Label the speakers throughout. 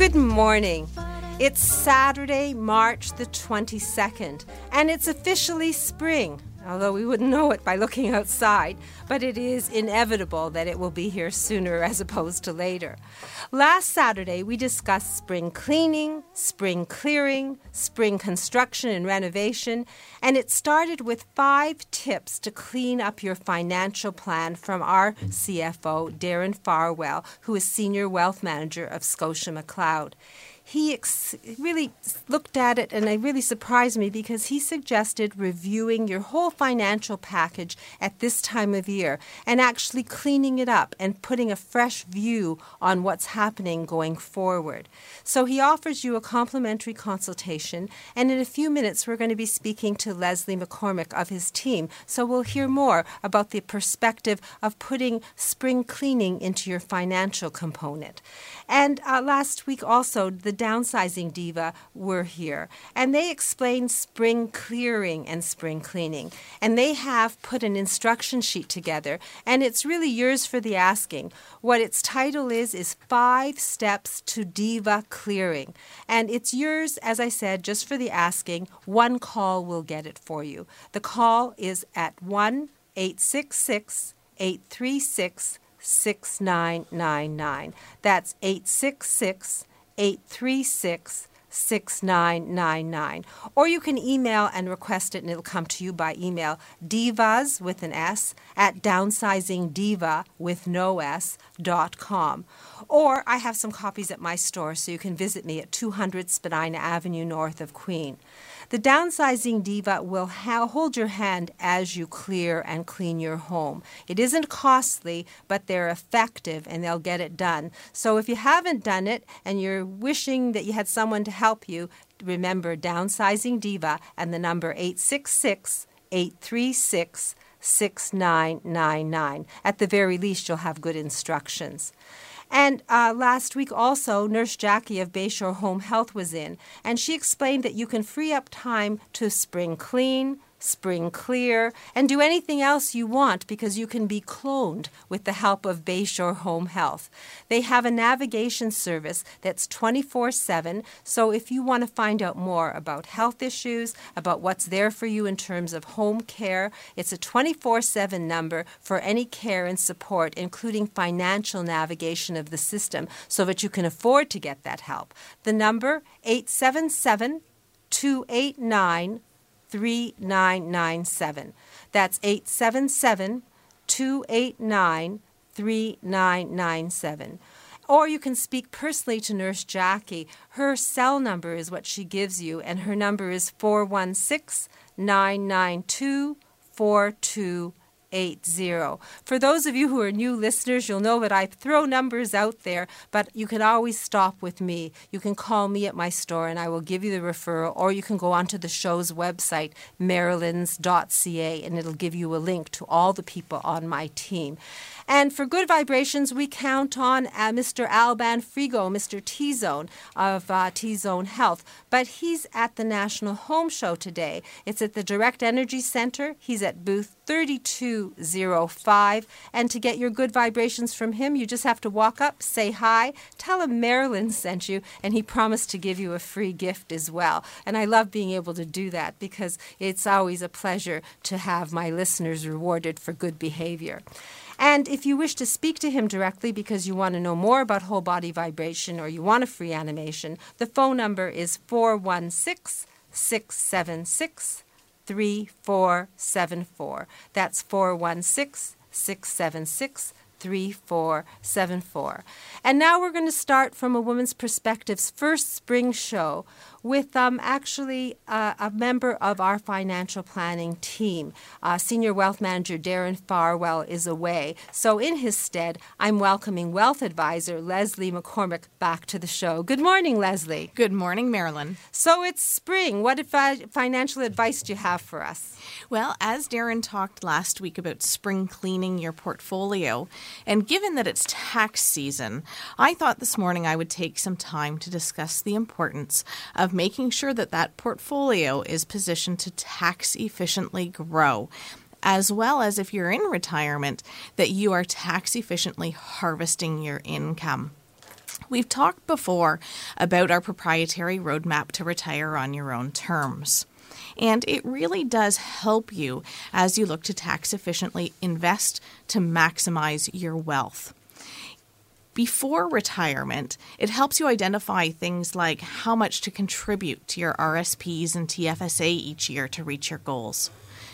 Speaker 1: Good morning. It's Saturday, March the 22nd, and it's officially spring. Although we wouldn't know it by looking outside, but it is inevitable that it will be here sooner as opposed to later. Last Saturday, we discussed spring cleaning, spring clearing, spring construction and renovation, and it started with five tips to clean up your financial plan from our CFO, Darren Farwell, who is Senior Wealth Manager of Scotia McLeod he ex- really looked at it and it really surprised me because he suggested reviewing your whole financial package at this time of year and actually cleaning it up and putting a fresh view on what's happening going forward. So he offers you a complimentary consultation and in a few minutes we're going to be speaking to Leslie McCormick of his team. So we'll hear more about the perspective of putting spring cleaning into your financial component. And uh, last week also the downsizing diva were here, and they explained spring clearing and spring cleaning. And they have put an instruction sheet together, and it's really yours for the asking. What its title is is Five Steps to Diva Clearing. And it's yours, as I said, just for the asking. One call will get it for you. The call is at 1 866 836 6999. That's 866 836 6999. Or you can email and request it, and it'll come to you by email divas with an S at downsizingdiva with no S dot com. Or I have some copies at my store, so you can visit me at 200 Spadina Avenue north of Queen. The downsizing diva will ha- hold your hand as you clear and clean your home. It isn't costly, but they're effective and they'll get it done. So if you haven't done it and you're wishing that you had someone to help you, remember downsizing diva and the number 866 836 6999. At the very least, you'll have good instructions. And uh, last week also, Nurse Jackie of Bayshore Home Health was in, and she explained that you can free up time to spring clean, spring clear, and do anything else you want because you can be cloned with the help of Bayshore Home Health. They have a navigation service that's 24 7. So if you want to find out more about health issues, about what's there for you in terms of home care, it's a 24 7 number for any care and support, including financial navigation of the system, so that you can afford to get that help. The number 877 289 3997. That's 877 289 3997. Or you can speak personally to Nurse Jackie. Her cell number is what she gives you, and her number is 416 992 42 80. For those of you who are new listeners, you'll know that I throw numbers out there, but you can always stop with me. You can call me at my store and I will give you the referral, or you can go onto the show's website, marilyns.ca, and it'll give you a link to all the people on my team. And for good vibrations, we count on uh, Mr. Alban Frigo, Mr. T Zone of uh, T Zone Health. But he's at the National Home Show today. It's at the Direct Energy Center. He's at booth 3205. And to get your good vibrations from him, you just have to walk up, say hi, tell him Marilyn sent you, and he promised to give you a free gift as well. And I love being able to do that because it's always a pleasure to have my listeners rewarded for good behavior. And if you wish to speak to him directly because you want to know more about whole body vibration or you want a free animation, the phone number is 416 676 3474. That's 416 676 3474. And now we're going to start from a woman's perspective's first spring show with um, actually uh, a member of our financial planning team. Uh, Senior Wealth Manager Darren Farwell is away. So, in his stead, I'm welcoming Wealth Advisor Leslie McCormick back to the show. Good morning, Leslie.
Speaker 2: Good morning, Marilyn.
Speaker 1: So, it's spring. What financial advice do you have for us?
Speaker 2: Well, as Darren talked last week about spring cleaning your portfolio, and given that it's tax season, I thought this morning I would take some time to discuss the importance of of making sure that that portfolio is positioned to tax efficiently grow as well as if you're in retirement, that you are tax efficiently harvesting your income. We've talked before about our proprietary roadmap to retire on your own terms. And it really does help you as you look to tax efficiently invest to maximize your wealth before retirement, it helps you identify things like how much to contribute to your RSPs and TFSA each year to reach your goals.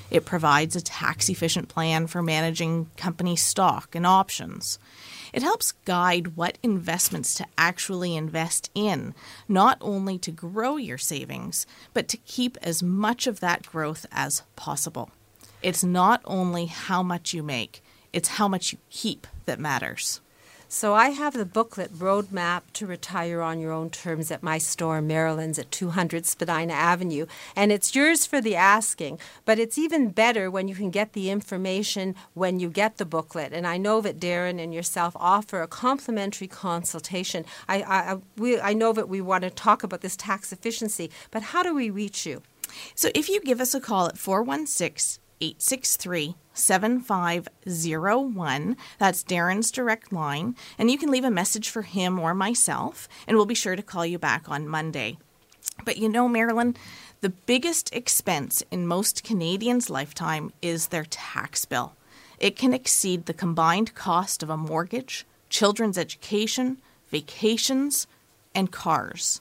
Speaker 2: It provides a tax efficient plan for managing company stock and options. It helps guide what investments to actually invest in, not only to grow your savings, but to keep as much of that growth as possible. It's not only how much you make, it's how much you keep that matters.
Speaker 1: So I have the booklet Roadmap to Retire on Your Own Terms at my store, Marilyn's at 200 Spadina Avenue. And it's yours for the asking, but it's even better when you can get the information when you get the booklet. And I know that Darren and yourself offer a complimentary consultation. I, I, we, I know that we want to talk about this tax efficiency, but how do we reach you?
Speaker 2: So if you give us a call at 416 863 7501. That's Darren's direct line. And you can leave a message for him or myself, and we'll be sure to call you back on Monday. But you know, Marilyn, the biggest expense in most Canadians' lifetime is their tax bill. It can exceed the combined cost of a mortgage, children's education, vacations, and cars.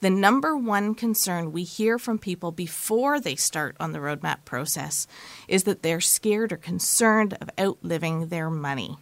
Speaker 2: The number one concern we hear from people before they start on the roadmap process is that they're scared or concerned of outliving their money.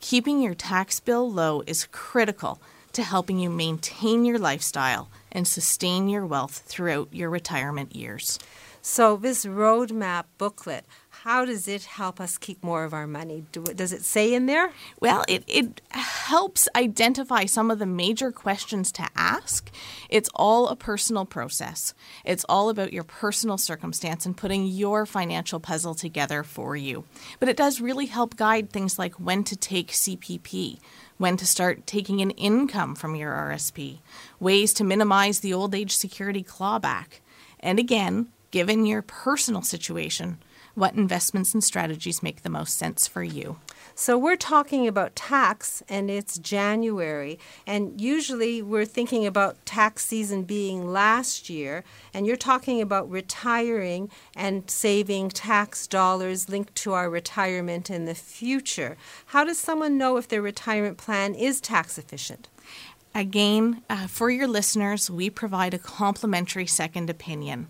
Speaker 2: Keeping your tax bill low is critical to helping you maintain your lifestyle and sustain your wealth throughout your retirement years.
Speaker 1: So, this roadmap booklet, how does it help us keep more of our money? Do, does it say in there?
Speaker 2: Well, it, it helps identify some of the major questions to ask. It's all a personal process, it's all about your personal circumstance and putting your financial puzzle together for you. But it does really help guide things like when to take CPP when to start taking an income from your RSP, ways to minimize the old age security clawback, and again, given your personal situation, what investments and strategies make the most sense for you.
Speaker 1: So we're talking about tax and it's January and usually we're thinking about tax season being last year and you're talking about retiring and saving tax dollars linked to our retirement in the future. How does someone know if their retirement plan is tax efficient?
Speaker 2: Again, uh, for your listeners, we provide a complimentary second opinion.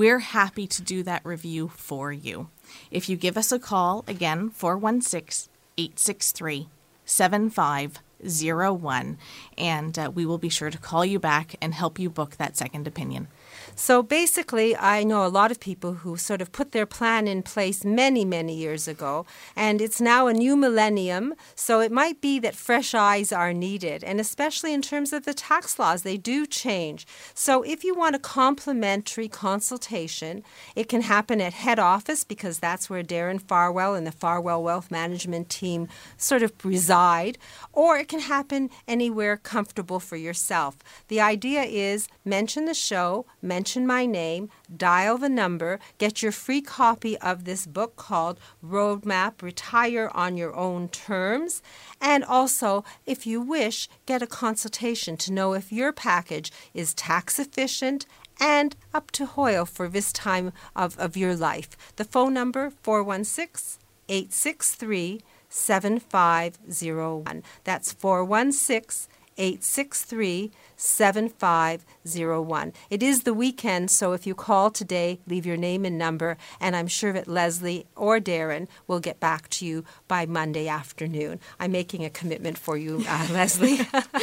Speaker 2: We're happy to do that review for you. If you give us a call, again, 416 863 7501, and uh, we will be sure to call you back and help you book that second opinion.
Speaker 1: So basically, I know a lot of people who sort of put their plan in place many, many years ago, and it's now a new millennium. So it might be that fresh eyes are needed, and especially in terms of the tax laws, they do change. So if you want a complimentary consultation, it can happen at head office because that's where Darren Farwell and the Farwell Wealth Management team sort of reside, or it can happen anywhere comfortable for yourself. The idea is mention the show, mention my name, dial the number, get your free copy of this book called Roadmap Retire on Your Own Terms, and also, if you wish, get a consultation to know if your package is tax efficient and up to Hoyle for this time of, of your life. The phone number 416 863 7501. That's 416 863 7501. It is the weekend, so if you call today, leave your name and number, and I'm sure that Leslie or Darren will get back to you by Monday afternoon. I'm making a commitment for you, uh, Leslie.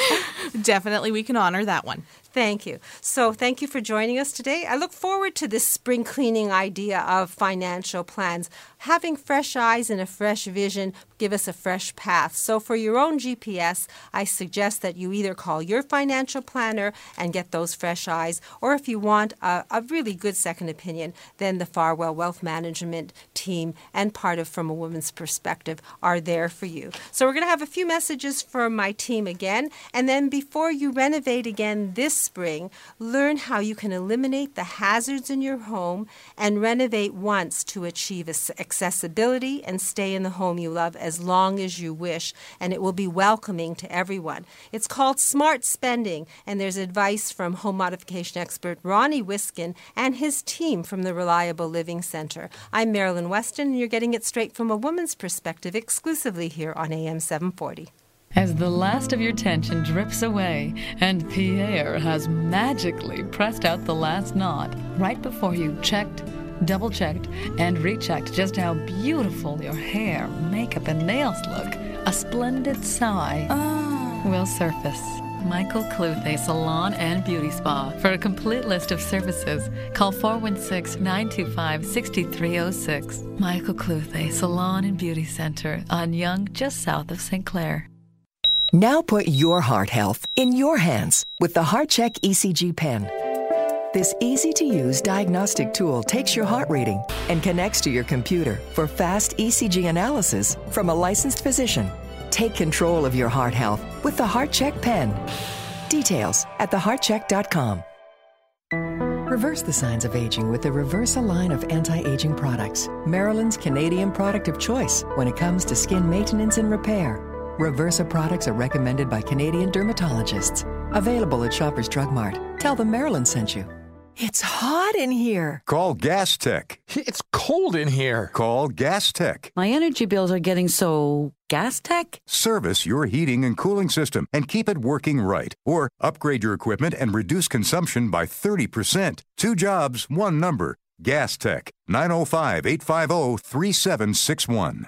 Speaker 2: Definitely, we can honor that one.
Speaker 1: Thank you. So, thank you for joining us today. I look forward to this spring cleaning idea of financial plans. Having fresh eyes and a fresh vision give us a fresh path. So, for your own GPS, I suggest that you either call your financial planner and get those fresh eyes, or if you want a, a really good second opinion, then the Farwell Wealth Management team and part of From a Woman's Perspective are there for you. So, we're going to have a few messages from my team again, and then before you renovate again this spring, learn how you can eliminate the hazards in your home and renovate once to achieve accessibility and stay in the home you love as long as you wish, and it will be welcoming to everyone. It's called Smart Spending, and there's advice from home modification expert Ronnie Wiskin and his team from the Reliable Living Center. I'm Marilyn Weston, and you're getting it straight from a woman's perspective exclusively here on AM 740.
Speaker 3: As the last of your tension drips away and Pierre has magically pressed out the last knot right before you checked, double checked, and rechecked just how beautiful your hair, makeup, and nails look, a splendid sigh oh. will surface. Michael Cluthe Salon and Beauty Spa. For a complete list of services, call 416 925 6306. Michael Cluthe Salon and Beauty Center on Yonge, just south of St. Clair.
Speaker 4: Now put your heart health in your hands with the HeartCheck ECG pen. This easy to use diagnostic tool takes your heart reading and connects to your computer for fast ECG analysis from a licensed physician. Take control of your heart health with the HeartCheck pen. Details at theheartcheck.com. Reverse the signs of aging with the Reversa line of anti aging products, Marilyn's Canadian product of choice when it comes to skin maintenance and repair. Reversa products are recommended by Canadian dermatologists. Available at Shoppers Drug Mart. Tell them Maryland sent you. It's hot in here.
Speaker 5: Call Gas Tech.
Speaker 6: It's cold in here.
Speaker 5: Call Gas Tech.
Speaker 7: My energy bills are getting so gas tech?
Speaker 5: Service your heating and cooling system and keep it working right. Or upgrade your equipment and reduce consumption by 30%. Two jobs, one number. Gas Tech. 905 850 3761.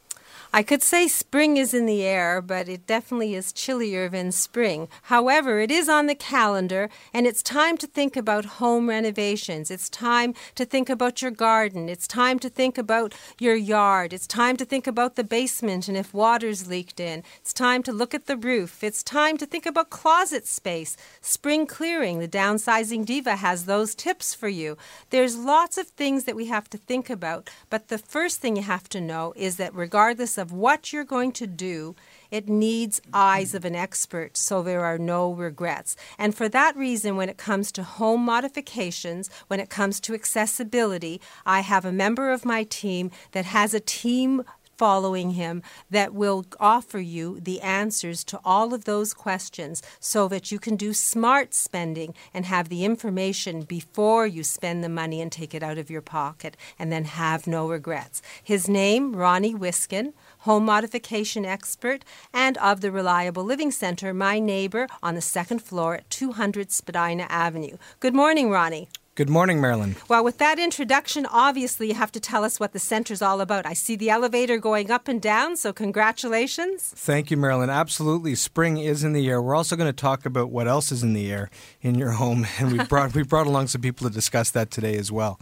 Speaker 1: I could say spring is in the air, but it definitely is chillier than spring. However, it is on the calendar, and it's time to think about home renovations. It's time to think about your garden. It's time to think about your yard. It's time to think about the basement and if water's leaked in. It's time to look at the roof. It's time to think about closet space, spring clearing. The downsizing diva has those tips for you. There's lots of things that we have to think about, but the first thing you have to know is that regardless of what you're going to do, it needs eyes of an expert so there are no regrets. And for that reason, when it comes to home modifications, when it comes to accessibility, I have a member of my team that has a team following him that will offer you the answers to all of those questions so that you can do smart spending and have the information before you spend the money and take it out of your pocket and then have no regrets. His name, Ronnie Wiskin home modification expert, and of the Reliable Living Center, my neighbor on the second floor at 200 Spadina Avenue. Good morning, Ronnie.
Speaker 8: Good morning, Marilyn.
Speaker 1: Well, with that introduction, obviously you have to tell us what the center's all about. I see the elevator going up and down, so congratulations.
Speaker 8: Thank you, Marilyn. Absolutely, spring is in the air. We're also going to talk about what else is in the air in your home, and we brought we brought along some people to discuss that today as well.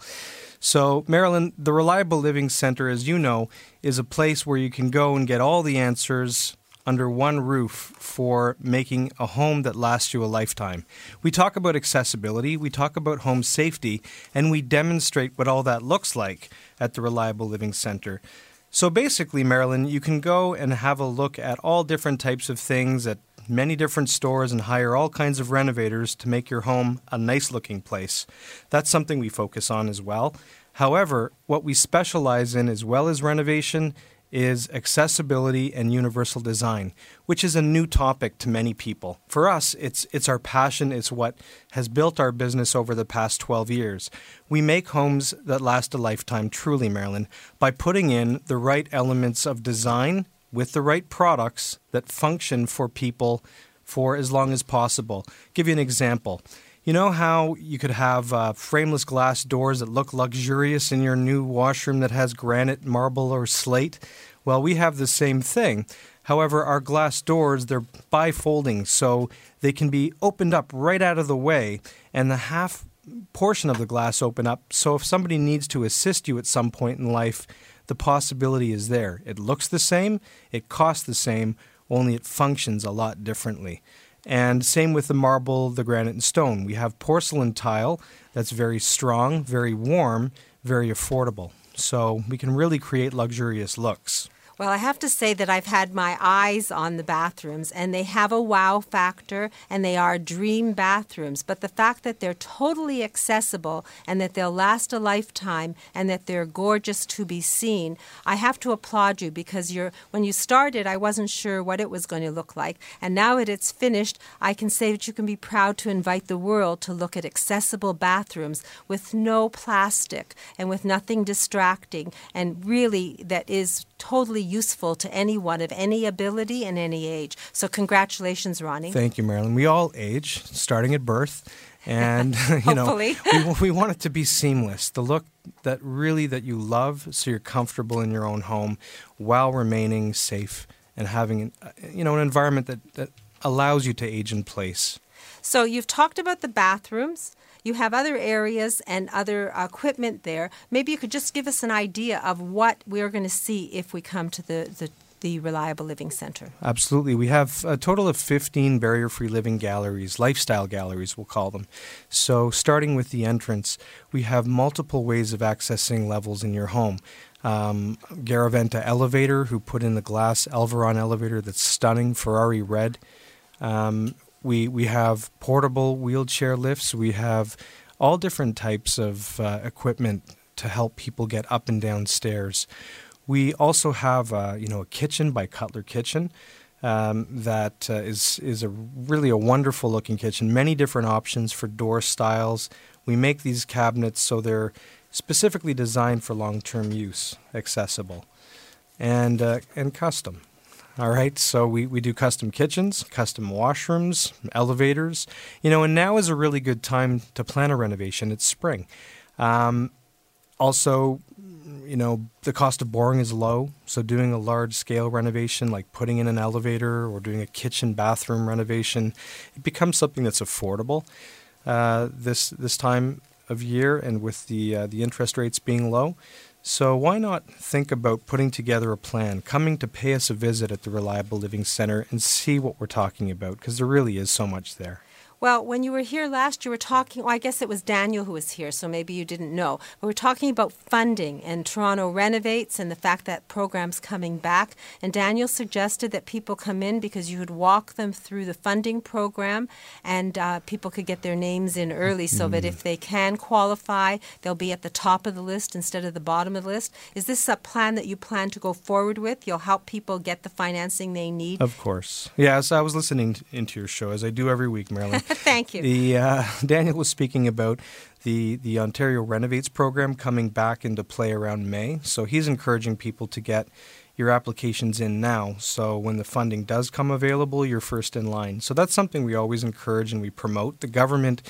Speaker 8: So, Marilyn, the Reliable Living Center, as you know, is a place where you can go and get all the answers under one roof for making a home that lasts you a lifetime. We talk about accessibility, we talk about home safety, and we demonstrate what all that looks like at the Reliable Living Center. So basically, Marilyn, you can go and have a look at all different types of things at many different stores and hire all kinds of renovators to make your home a nice looking place. That's something we focus on as well. However, what we specialize in as well as renovation is accessibility and universal design, which is a new topic to many people. For us, it's it's our passion, it's what has built our business over the past 12 years. We make homes that last a lifetime truly, Marilyn, by putting in the right elements of design with the right products that function for people for as long as possible. give you an example. You know how you could have uh, frameless glass doors that look luxurious in your new washroom that has granite, marble, or slate? Well, we have the same thing. However, our glass doors, they're bifolding, so they can be opened up right out of the way, and the half portion of the glass open up. So if somebody needs to assist you at some point in life, the possibility is there. It looks the same, it costs the same, only it functions a lot differently. And same with the marble, the granite, and stone. We have porcelain tile that's very strong, very warm, very affordable. So we can really create luxurious looks.
Speaker 1: Well, I have to say that I've had my eyes on the bathrooms, and they have a wow factor, and they are dream bathrooms. But the fact that they're totally accessible and that they'll last a lifetime and that they're gorgeous to be seen, I have to applaud you because you're, when you started, I wasn't sure what it was going to look like. And now that it's finished, I can say that you can be proud to invite the world to look at accessible bathrooms with no plastic and with nothing distracting, and really that is totally useful to anyone of any ability and any age. So, congratulations, Ronnie.
Speaker 8: Thank you, Marilyn. We all age, starting at birth. And you know, we, we want it to be seamless. The look that really that you love, so you're comfortable in your own home, while remaining safe and having, uh, you know, an environment that, that allows you to age in place.
Speaker 1: So you've talked about the bathrooms. You have other areas and other equipment there. Maybe you could just give us an idea of what we're going to see if we come to the, the the Reliable Living Center?
Speaker 8: Absolutely. We have a total of 15 barrier free living galleries, lifestyle galleries, we'll call them. So, starting with the entrance, we have multiple ways of accessing levels in your home. Um, Garaventa Elevator, who put in the glass Elvoron elevator that's stunning, Ferrari red. Um, we we have portable wheelchair lifts. We have all different types of uh, equipment to help people get up and down stairs. We also have uh, you know a kitchen by Cutler Kitchen. Um, that uh, is is a really a wonderful looking kitchen. Many different options for door styles. We make these cabinets so they're specifically designed for long term use, accessible, and uh, and custom. All right, so we, we do custom kitchens, custom washrooms, elevators, you know, and now is a really good time to plan a renovation. It's spring. Um, also, you know, the cost of boring is low, so doing a large scale renovation like putting in an elevator or doing a kitchen bathroom renovation, it becomes something that's affordable uh, this this time of year, and with the uh, the interest rates being low. So, why not think about putting together a plan, coming to pay us a visit at the Reliable Living Center and see what we're talking about? Because there really is so much there.
Speaker 1: Well, when you were here last, you were talking, well, I guess it was Daniel who was here, so maybe you didn't know. We were talking about funding and Toronto Renovates and the fact that program's coming back. And Daniel suggested that people come in because you would walk them through the funding program and uh, people could get their names in early so mm. that if they can qualify, they'll be at the top of the list instead of the bottom of the list. Is this a plan that you plan to go forward with? You'll help people get the financing they need?
Speaker 8: Of course. Yes, I was listening into your show, as I do every week, Marilyn.
Speaker 1: Thank you.
Speaker 8: The uh, Daniel was speaking about the the Ontario Renovates program coming back into play around May. So he's encouraging people to get your applications in now. So when the funding does come available, you're first in line. So that's something we always encourage and we promote. The government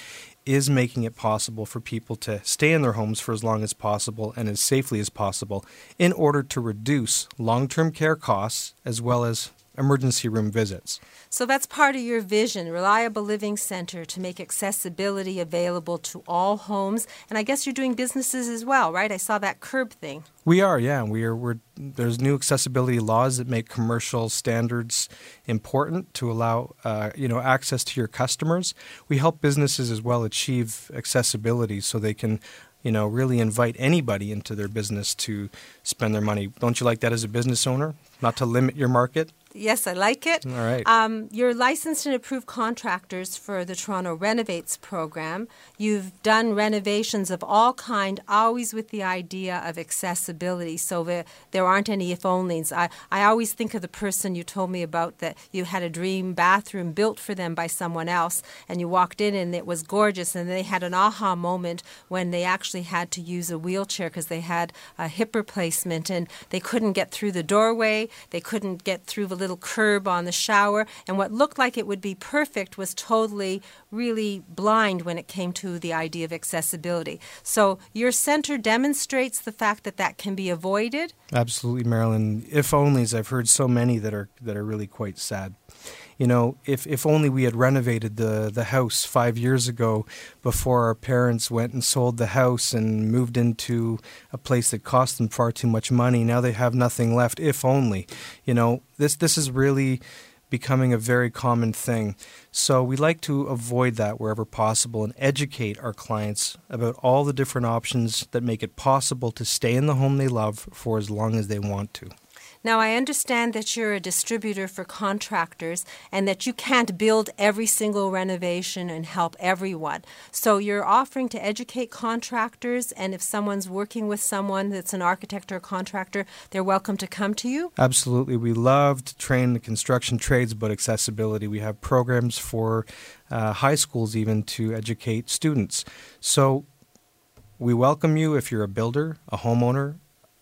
Speaker 8: is making it possible for people to stay in their homes for as long as possible and as safely as possible in order to reduce long term care costs as well as emergency room visits.
Speaker 1: So that's part of your vision, Reliable Living Center, to make accessibility available to all homes. And I guess you're doing businesses as well, right? I saw that curb thing.
Speaker 8: We are, yeah. We are. We're, there's new accessibility laws that make commercial standards important to allow, uh, you know, access to your customers. We help businesses as well achieve accessibility so they can you know, really invite anybody into their business to spend their money. Don't you like that as a business owner? Not to limit your market?
Speaker 1: Yes, I like it.
Speaker 8: All right.
Speaker 1: Um, you're licensed and approved contractors for the Toronto Renovates program. You've done renovations of all kind, always with the idea of accessibility, so that there aren't any if onlys. I, I always think of the person you told me about that you had a dream bathroom built for them by someone else, and you walked in and it was gorgeous, and they had an aha moment when they actually had to use a wheelchair because they had a hip replacement and they couldn't get through the doorway, they couldn't get through the little curb on the shower, and what looked like it would be perfect was totally, really blind when it came to the idea of accessibility. So your center demonstrates the fact that that can be avoided.
Speaker 8: Absolutely, Marilyn. If onlys, I've heard so many that are that are really quite sad. You know, if, if only we had renovated the, the house five years ago before our parents went and sold the house and moved into a place that cost them far too much money. Now they have nothing left, if only. You know, this, this is really becoming a very common thing. So we like to avoid that wherever possible and educate our clients about all the different options that make it possible to stay in the home they love for as long as they want to.
Speaker 1: Now, I understand that you're a distributor for contractors and that you can't build every single renovation and help everyone. So, you're offering to educate contractors, and if someone's working with someone that's an architect or a contractor, they're welcome to come to you?
Speaker 8: Absolutely. We love to train the construction trades about accessibility. We have programs for uh, high schools even to educate students. So, we welcome you if you're a builder, a homeowner,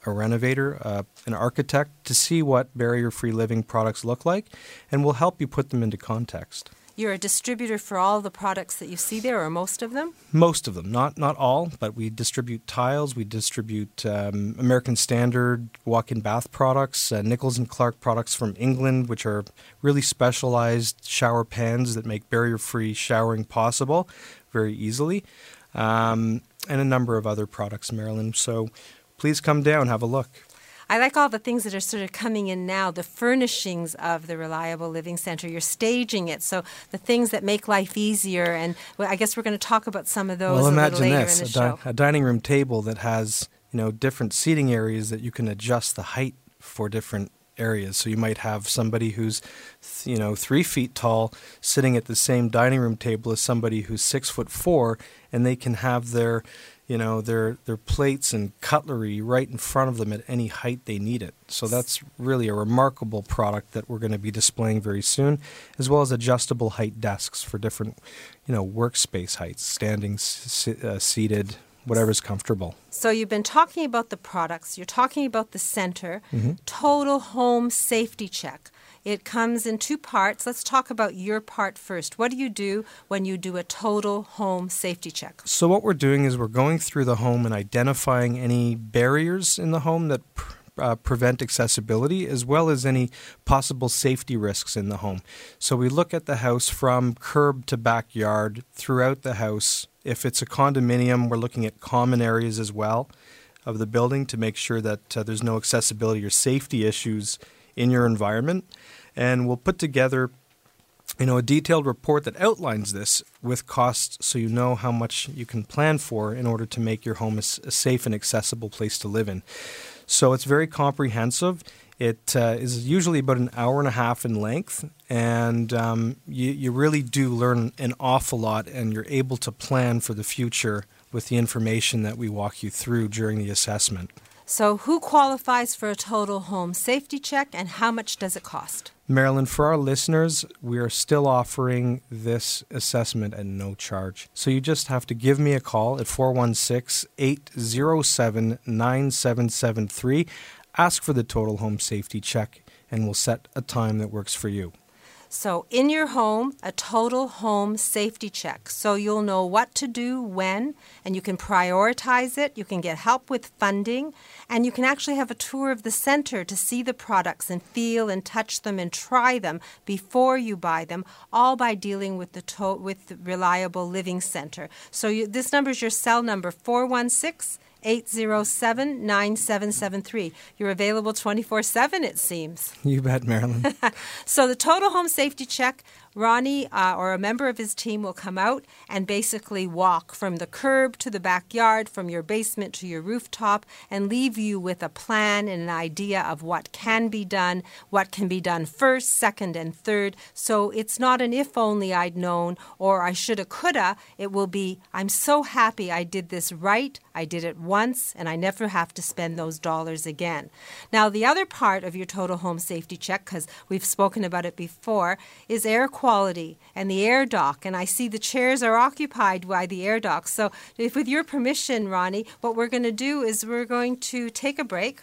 Speaker 8: a renovator, uh, an architect to see what barrier free living products look like, and we'll help you put them into context.
Speaker 1: You're a distributor for all the products that you see there, or most of them?
Speaker 8: Most of them, not not all, but we distribute tiles. We distribute um, American Standard walk-in bath products, uh, Nicholls and Clarke products from England, which are really specialized shower pans that make barrier-free showering possible very easily, um, and a number of other products, Marilyn. So please come down, have a look.
Speaker 1: I like all the things that are sort of coming in now, the furnishings of the Reliable Living Center. You're staging it, so the things that make life easier. And I guess we're going to talk about some of those
Speaker 8: well,
Speaker 1: a
Speaker 8: imagine this,
Speaker 1: in the
Speaker 8: a,
Speaker 1: show.
Speaker 8: Di- a dining room table that has you know different seating areas that you can adjust the height for different areas. So you might have somebody who's, you know, three feet tall sitting at the same dining room table as somebody who's six foot four, and they can have their you know their their plates and cutlery right in front of them at any height they need it. So that's really a remarkable product that we're going to be displaying very soon, as well as adjustable height desks for different, you know, workspace heights, standing, s- uh, seated, whatever's comfortable.
Speaker 1: So you've been talking about the products, you're talking about the center,
Speaker 8: Mhm.
Speaker 1: total home safety check. It comes in two parts. Let's talk about your part first. What do you do when you do a total home safety check?
Speaker 8: So what we're doing is we're going through the home and identifying any barriers in the home that uh, prevent accessibility, as well as any possible safety risks in the home. So we look at the house from curb to backyard throughout the house. If it's a condominium, we're looking at common areas as well of the building to make sure that uh, there's no accessibility or safety issues in your environment. And we'll put together you know, a detailed report that outlines this with costs so you know how much you can plan for in order to make your home a safe and accessible place to live in. So it's very comprehensive. It uh, is usually about an hour and a half in length, and um, you, you really do learn an awful lot, and you're able to plan for the future with the information that we walk you through during the assessment.
Speaker 1: So, who qualifies for a total home safety check and how much does it cost?
Speaker 8: Marilyn, for our listeners, we are still offering this assessment at no charge. So you just have to give me a call at 416 807 9773. Ask for the total home safety check, and we'll set a time that works for you.
Speaker 1: So, in your home, a total home safety check. So, you'll know what to do when, and you can prioritize it. You can get help with funding, and you can actually have a tour of the center to see the products and feel and touch them and try them before you buy them, all by dealing with the to- with the Reliable Living Center. So, you, this number is your cell number 416 807 9773. You're available 24 7, it seems.
Speaker 8: You bet, Marilyn.
Speaker 1: so, the total home safety check Ronnie uh, or a member of his team will come out and basically walk from the curb to the backyard, from your basement to your rooftop, and leave you with a plan and an idea of what can be done, what can be done first, second, and third. So it's not an if only I'd known or I shoulda, coulda. It will be I'm so happy I did this right, I did it once, and I never have to spend those dollars again. Now, the other part of your total home safety check, because we've spoken about it before, is air quality quality and the air dock. And I see the chairs are occupied by the air dock. So, if with your permission, Ronnie, what we're going to do is we're going to take a break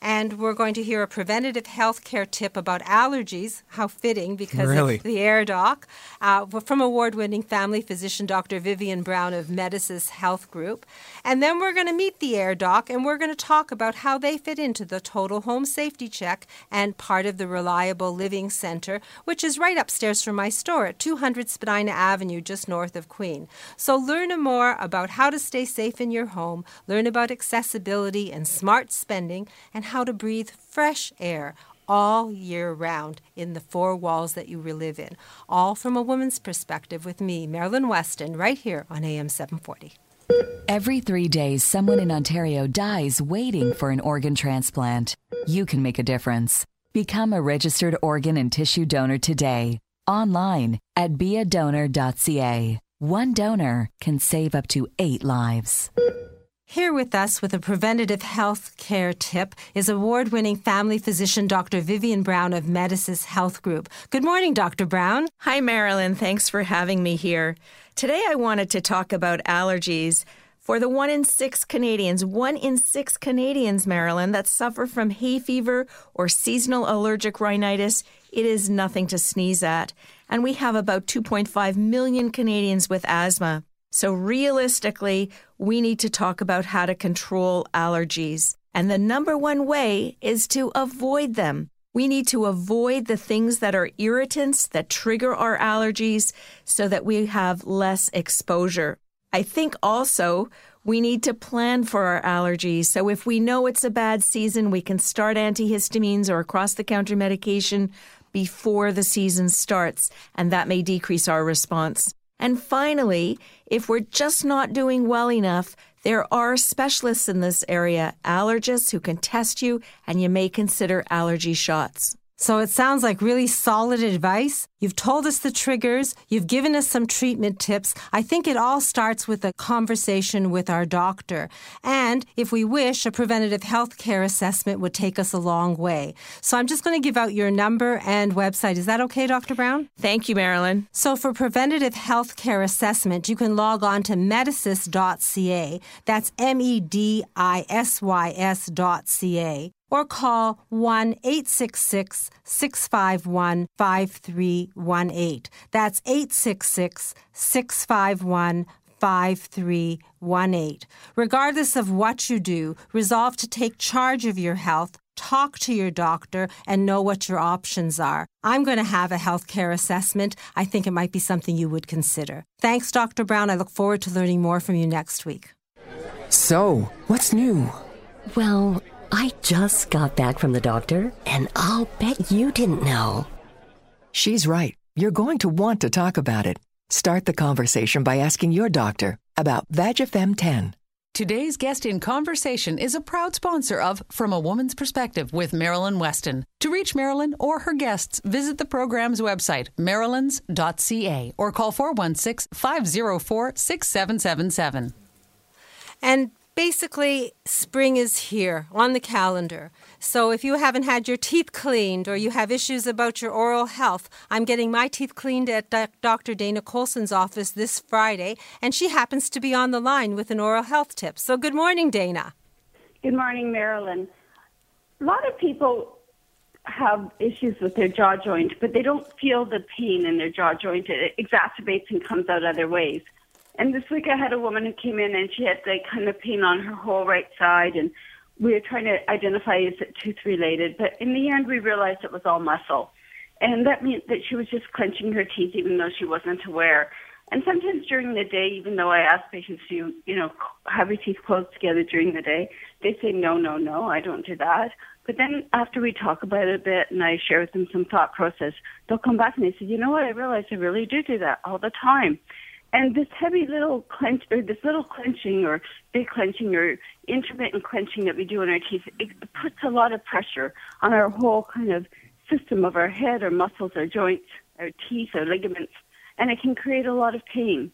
Speaker 1: and we're going to hear a preventative health care tip about allergies. How fitting because
Speaker 8: really?
Speaker 1: of the air doc uh, from award winning family physician Dr. Vivian Brown of Medisys Health Group. And then we're going to meet the air doc and we're going to talk about how they fit into the total home safety check and part of the Reliable Living Center, which is right upstairs from my store at 200 Spadina Avenue, just north of Queen. So learn more about how to stay safe in your home, learn about accessibility and smart spending, and how to breathe fresh air all year round in the four walls that you live in. All from a woman's perspective with me, Marilyn Weston, right here on AM 740.
Speaker 9: Every three days, someone in Ontario dies waiting for an organ transplant. You can make a difference. Become a registered organ and tissue donor today, online at beadonor.ca. One donor can save up to eight lives.
Speaker 1: Here with us with a preventative health care tip is award winning family physician Dr. Vivian Brown of Medisys Health Group. Good morning, Dr. Brown.
Speaker 10: Hi, Marilyn. Thanks for having me here. Today I wanted to talk about allergies. For the one in six Canadians, one in six Canadians, Marilyn, that suffer from hay fever or seasonal allergic rhinitis, it is nothing to sneeze at. And we have about 2.5 million Canadians with asthma. So, realistically, we need to talk about how to control allergies. And the number one way is to avoid them. We need to avoid the things that are irritants that trigger our allergies so that we have less exposure. I think also we need to plan for our allergies. So if we know it's a bad season, we can start antihistamines or across the counter medication before the season starts, and that may decrease our response. And finally, if we're just not doing well enough, there are specialists in this area, allergists who can test you, and you may consider allergy shots.
Speaker 1: So it sounds like really solid advice. You've told us the triggers. You've given us some treatment tips. I think it all starts with a conversation with our doctor. And if we wish, a preventative health care assessment would take us a long way. So I'm just going to give out your number and website. Is that okay, Dr. Brown?
Speaker 10: Thank you, Marilyn.
Speaker 1: So for preventative health care assessment, you can log on to medisys.ca. That's M E D I S Y S.ca or call 1 866 651 5318. That's 866 651 5318. Regardless of what you do, resolve to take charge of your health, talk to your doctor, and know what your options are. I'm going to have a health care assessment. I think it might be something you would consider. Thanks, Dr. Brown. I look forward to learning more from you next week.
Speaker 11: So, what's new?
Speaker 12: Well, I just got back from the doctor, and I'll bet you didn't know.
Speaker 4: She's right. You're going to want to talk about it. Start the conversation by asking your doctor about VagiFem 10.
Speaker 13: Today's guest in conversation is a proud sponsor of From a Woman's Perspective with Marilyn Weston. To reach Marilyn or her guests, visit the program's website, marilyns.ca, or call 416 504 6777.
Speaker 1: And basically, spring is here on the calendar. So if you haven't had your teeth cleaned or you have issues about your oral health, I'm getting my teeth cleaned at Dr. Dana Colson's office this Friday, and she happens to be on the line with an oral health tip. So good morning, Dana.
Speaker 14: Good morning, Marilyn. A lot of people have issues with their jaw joint, but they don't feel the pain in their jaw joint. It exacerbates and comes out other ways. And this week I had a woman who came in and she had like kind of pain on her whole right side and we were trying to identify is it tooth related, but in the end we realized it was all muscle. And that meant that she was just clenching her teeth even though she wasn't aware. And sometimes during the day, even though I ask patients to, you know, have your teeth closed together during the day, they say, no, no, no, I don't do that. But then after we talk about it a bit and I share with them some thought process, they'll come back and they say, you know what, I realize I really do do that all the time. And this heavy little clench, or this little clenching or big clenching or intermittent clenching that we do in our teeth, it puts a lot of pressure on our whole kind of system of our head, our muscles, our joints, our teeth, our ligaments, and it can create a lot of pain.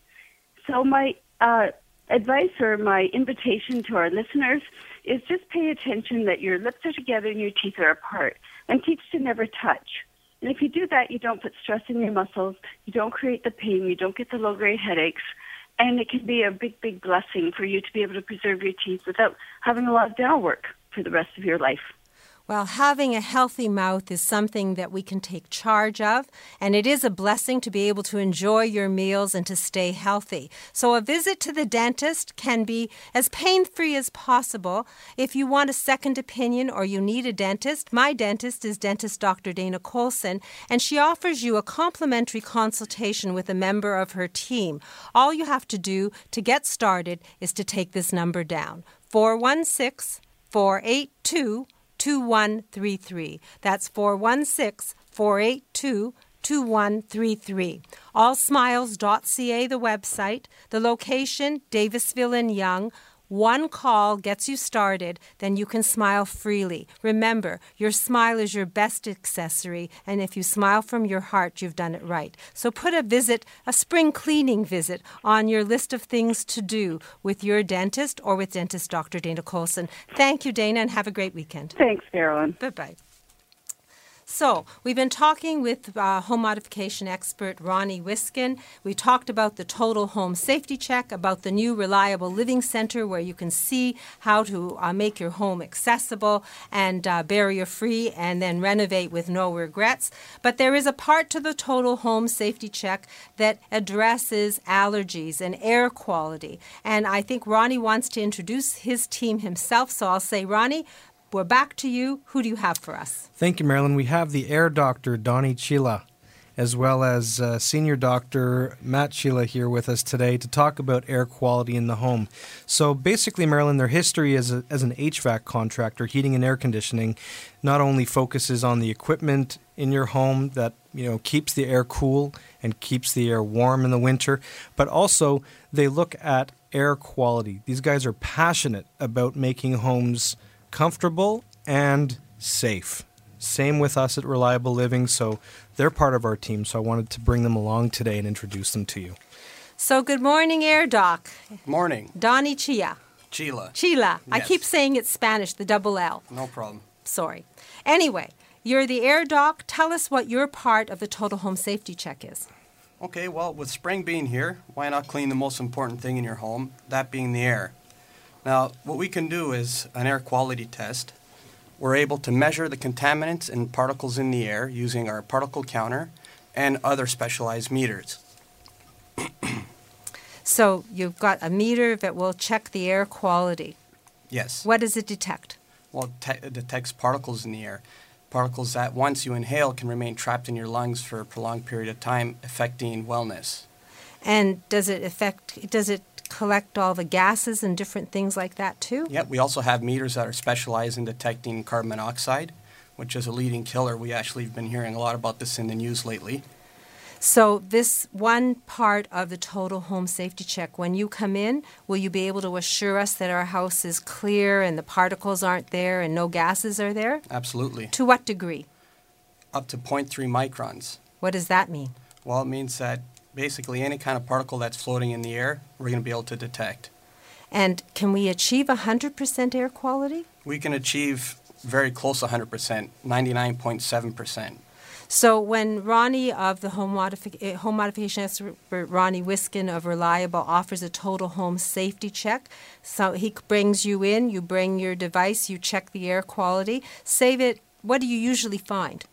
Speaker 14: So my uh, advice or my invitation to our listeners is just pay attention that your lips are together and your teeth are apart, and teeth should never touch. And if you do that, you don't put stress in your muscles, you don't create the pain, you don't get the low grade headaches, and it can be a big, big blessing for you to be able to preserve your teeth without having a lot of dental work for the rest of your life.
Speaker 1: Well, having a healthy mouth is something that we can take charge of, and it is a blessing to be able to enjoy your meals and to stay healthy. So, a visit to the dentist can be as pain free as possible. If you want a second opinion or you need a dentist, my dentist is dentist Dr. Dana Colson, and she offers you a complimentary consultation with a member of her team. All you have to do to get started is to take this number down 416 482 2133. That's 416 482 2133. Allsmiles.ca, the website. The location, Davisville and Yonge. One call gets you started, then you can smile freely. Remember, your smile is your best accessory, and if you smile from your heart, you've done it right. So put a visit, a spring cleaning visit, on your list of things to do with your dentist or with dentist Dr. Dana Colson. Thank you, Dana, and have a great weekend.
Speaker 14: Thanks, Carolyn.
Speaker 1: Bye bye. So, we've been talking with uh, home modification expert Ronnie Wiskin. We talked about the total home safety check, about the new reliable living center where you can see how to uh, make your home accessible and uh, barrier free and then renovate with no regrets. But there is a part to the total home safety check that addresses allergies and air quality. And I think Ronnie wants to introduce his team himself. So, I'll say, Ronnie, we're back to you. Who do you have for us?
Speaker 8: Thank you, Marilyn. We have the air doctor, Donnie Chila, as well as uh, senior doctor Matt Chila here with us today to talk about air quality in the home. So basically, Marilyn, their history as, a, as an HVAC contractor, heating and air conditioning, not only focuses on the equipment in your home that you know keeps the air cool and keeps the air warm in the winter, but also they look at air quality. These guys are passionate about making homes – comfortable and safe. Same with us at Reliable Living, so they're part of our team. So I wanted to bring them along today and introduce them to you.
Speaker 1: So, good morning, Air Doc.
Speaker 15: Morning.
Speaker 1: Donnie Chia.
Speaker 15: Chila.
Speaker 1: Chila. I keep saying it's Spanish, the double L.
Speaker 15: No problem.
Speaker 1: Sorry. Anyway, you're the Air Doc. Tell us what your part of the total home safety check is.
Speaker 15: Okay, well, with spring being here, why not clean the most important thing in your home, that being the air? Now, what we can do is an air quality test. We're able to measure the contaminants and particles in the air using our particle counter and other specialized meters.
Speaker 1: so you've got a meter that will check the air quality.
Speaker 15: Yes.
Speaker 1: What does it detect?
Speaker 15: Well, it, it detects particles in the air. Particles that once you inhale can remain trapped in your lungs for a prolonged period of time, affecting wellness.
Speaker 1: And does it affect? Does it collect all the gases and different things like that too?
Speaker 15: Yep, we also have meters that are specialized in detecting carbon monoxide, which is a leading killer. We actually have been hearing a lot about this in the news lately.
Speaker 1: So, this one part of the total home safety check, when you come in, will you be able to assure us that our house is clear and the particles aren't there and no gases are there?
Speaker 15: Absolutely.
Speaker 1: To what degree?
Speaker 15: Up to 0.3 microns.
Speaker 1: What does that mean?
Speaker 15: Well, it means that basically any kind of particle that's floating in the air, we're going to be able to detect.
Speaker 1: And can we achieve 100% air quality?
Speaker 15: We can achieve very close to 100%, 99.7%.
Speaker 1: So when Ronnie of the home, modifi- eh, home modification expert, Ronnie Wiskin of Reliable, offers a total home safety check, so he brings you in, you bring your device, you check the air quality. Save it. What do you usually find?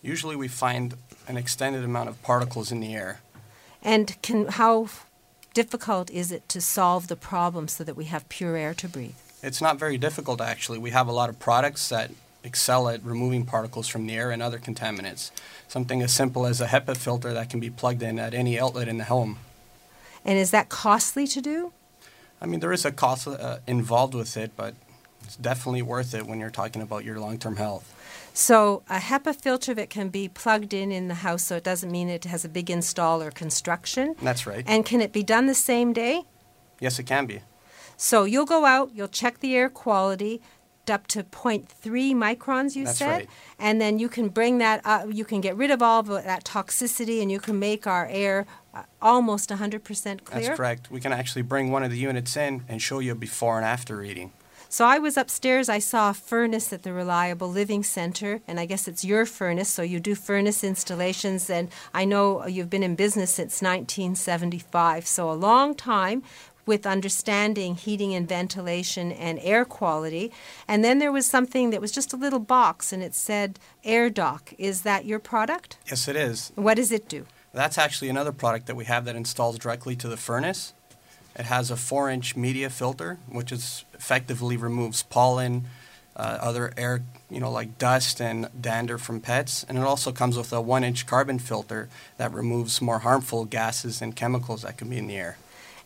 Speaker 15: Usually we find an extended amount of particles in the air.
Speaker 1: And can how difficult is it to solve the problem so that we have pure air to breathe?
Speaker 15: It's not very difficult actually. We have a lot of products that excel at removing particles from the air and other contaminants. Something as simple as a HEPA filter that can be plugged in at any outlet in the home.
Speaker 1: And is that costly to do?
Speaker 15: I mean, there is a cost uh, involved with it, but it's definitely worth it when you're talking about your long term health.
Speaker 1: So a HEPA filter that can be plugged in in the house, so it doesn't mean it has a big install or construction.
Speaker 15: That's right.
Speaker 1: And can it be done the same day?
Speaker 15: Yes, it can be.
Speaker 1: So you'll go out, you'll check the air quality up to 0.3 microns, you
Speaker 15: That's
Speaker 1: said,
Speaker 15: right.
Speaker 1: and then you can bring that up. You can get rid of all of that toxicity, and you can make our air uh, almost 100% clear.
Speaker 15: That's correct. We can actually bring one of the units in and show you a before and after reading.
Speaker 1: So I was upstairs, I saw a furnace at the Reliable Living Center, and I guess it's your furnace, so you do furnace installations, and I know you've been in business since 1975, so a long time with understanding heating and ventilation and air quality. And then there was something that was just a little box, and it said Air Doc. Is that your product?
Speaker 15: Yes, it is.
Speaker 1: What does it do?
Speaker 15: That's actually another product that we have that installs directly to the furnace. It has a four inch media filter, which is effectively removes pollen, uh, other air, you know, like dust and dander from pets. And it also comes with a one inch carbon filter that removes more harmful gases and chemicals that can be in the air.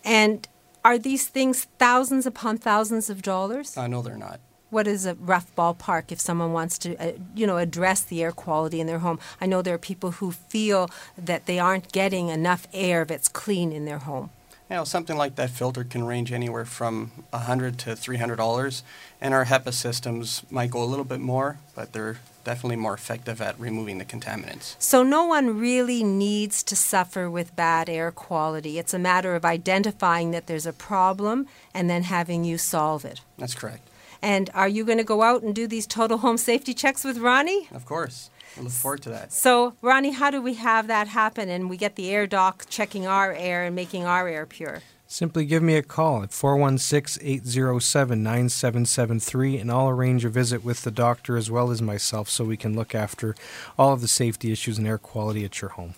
Speaker 1: And are these things thousands upon thousands of dollars?
Speaker 15: Uh, no, they're not.
Speaker 1: What is a rough ballpark if someone wants to, uh, you know, address the air quality in their home? I know there are people who feel that they aren't getting enough air that's clean in their home.
Speaker 15: You know, something like that filter can range anywhere from 100 to $300, and our HEPA systems might go a little bit more, but they're definitely more effective at removing the contaminants.
Speaker 1: So, no one really needs to suffer with bad air quality. It's a matter of identifying that there's a problem and then having you solve it.
Speaker 15: That's correct.
Speaker 1: And are you going to go out and do these total home safety checks with Ronnie?
Speaker 15: Of course. I look forward to that.
Speaker 1: So, Ronnie, how do we have that happen and we get the air doc checking our air and making our air pure?
Speaker 8: Simply give me a call at 416 807 9773 and I'll arrange a visit with the doctor as well as myself so we can look after all of the safety issues and air quality at your home.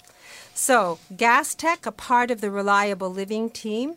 Speaker 1: So, Gas Tech, a part of the Reliable Living team.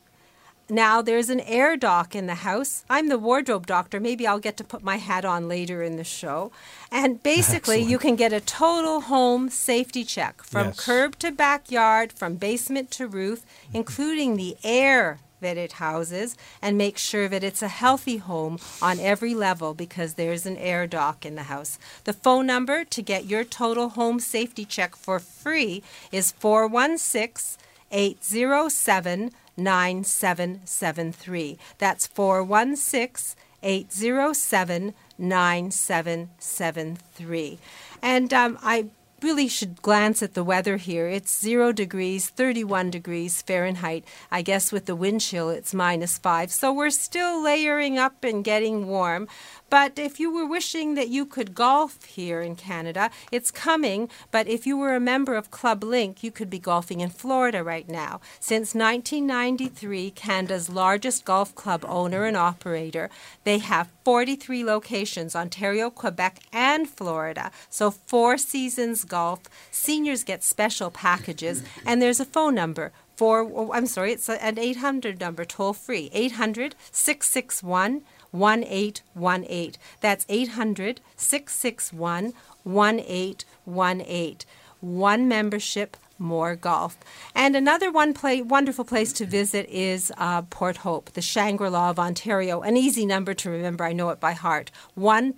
Speaker 1: Now there's an air doc in the house. I'm the wardrobe doctor. Maybe I'll get to put my hat on later in the show. And basically,
Speaker 8: Excellent.
Speaker 1: you can get a total home safety check from
Speaker 8: Yes.
Speaker 1: curb to backyard, from basement to roof, including the air that it houses, and make sure that it's a healthy home on every level because there's an air doc in the house. The phone number to get your total home safety check for free is 416 807 9773. That's 416 807 9773. And um, I really should glance at the weather here. It's zero degrees, 31 degrees Fahrenheit. I guess with the wind chill, it's minus five. So we're still layering up and getting warm. But if you were wishing that you could golf here in Canada, it's coming. But if you were a member of Club Link, you could be golfing in Florida right now. Since 1993, Canada's largest golf club owner and operator, they have 43 locations Ontario, Quebec, and Florida. So, four seasons golf. Seniors get special packages, and there's a phone number. For, oh, I'm sorry, it's an 800 number, toll free. 800 661 1818. That's 800 661 1818. One membership, more golf. And another one play, wonderful place to visit is uh, Port Hope, the Shangri La of Ontario. An easy number to remember, I know it by heart 1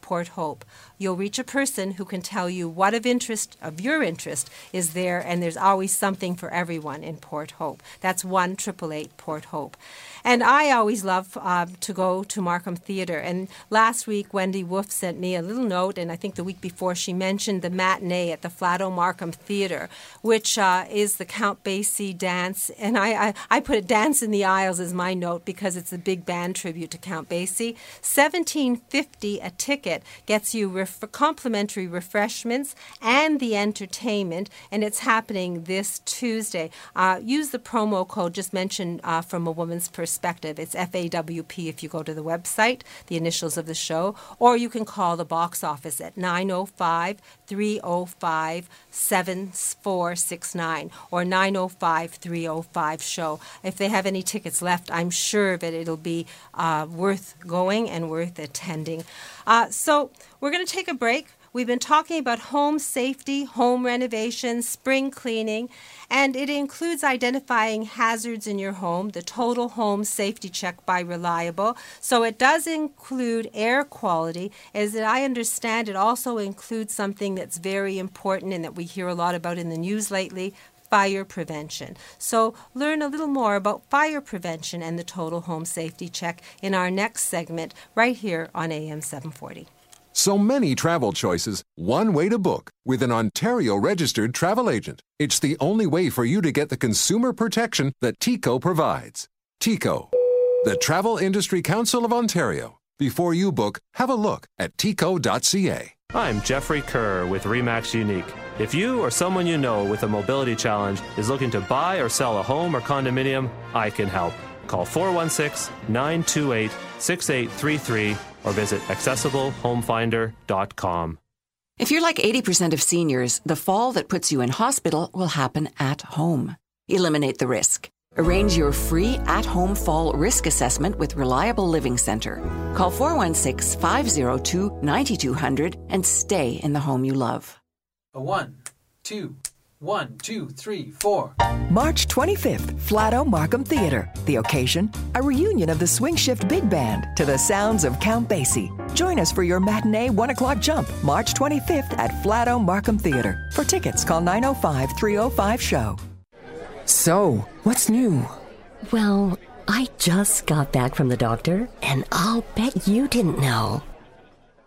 Speaker 1: Port Hope. You'll reach a person who can tell you what of interest, of your interest, is there, and there's always something for everyone in Port Hope. That's 1 Port Hope. And I always love uh, to go to Markham Theatre. And last week, Wendy Wolf sent me a little note, and I think the week before, she mentioned the matinee at the Flato Markham Theatre, which uh, is the Count Basie dance. And I, I, I put Dance in the Aisles as my note because it's a big band tribute to Count Basie. Seventeen fifty a ticket gets you ref- complimentary refreshments and the entertainment, and it's happening this Tuesday. Uh, use the promo code just mentioned uh, from a woman's perspective. It's FAWP if you go to the website, the initials of the show, or you can call the box office at 905 305 6469 or 905 305 show. If they have any tickets left, I'm sure that it'll be uh, worth going and worth attending. Uh, so we're going to take a break. We've been talking about home safety, home renovation, spring cleaning, and it includes identifying hazards in your home, the total home safety check by Reliable. So it does include air quality. As I understand, it also includes something that's very important and that we hear a lot about in the news lately fire prevention. So, learn a little more about fire prevention and the total home safety check in our next segment right here on AM 740.
Speaker 16: So many travel choices, one way to book with an Ontario registered travel agent. It's the only way for you to get the consumer protection that TICO provides. TICO, the Travel Industry Council of Ontario. Before you book, have a look at TICO.ca.
Speaker 17: I'm Jeffrey Kerr with REMAX Unique. If you or someone you know with a mobility challenge is looking to buy or sell a home or condominium, I can help. Call 416 928 6833 or visit accessiblehomefinder.com.
Speaker 18: If you're like 80% of seniors, the fall that puts you in hospital will happen at home. Eliminate the risk. Arrange your free at home fall risk assessment with Reliable Living Center. Call 416 502 9200 and stay in the home you love.
Speaker 19: A one, two, one, two, three, four.
Speaker 4: March 25th, Flato Markham Theater. The occasion, a reunion of the Swing Shift Big Band to the sounds of Count Basie. Join us for your matinee 1 o'clock jump, March 25th at Flato Markham Theater. For tickets, call 905 305 SHOW.
Speaker 11: So, what's new?
Speaker 12: Well, I just got back from the doctor, and I'll bet you didn't know.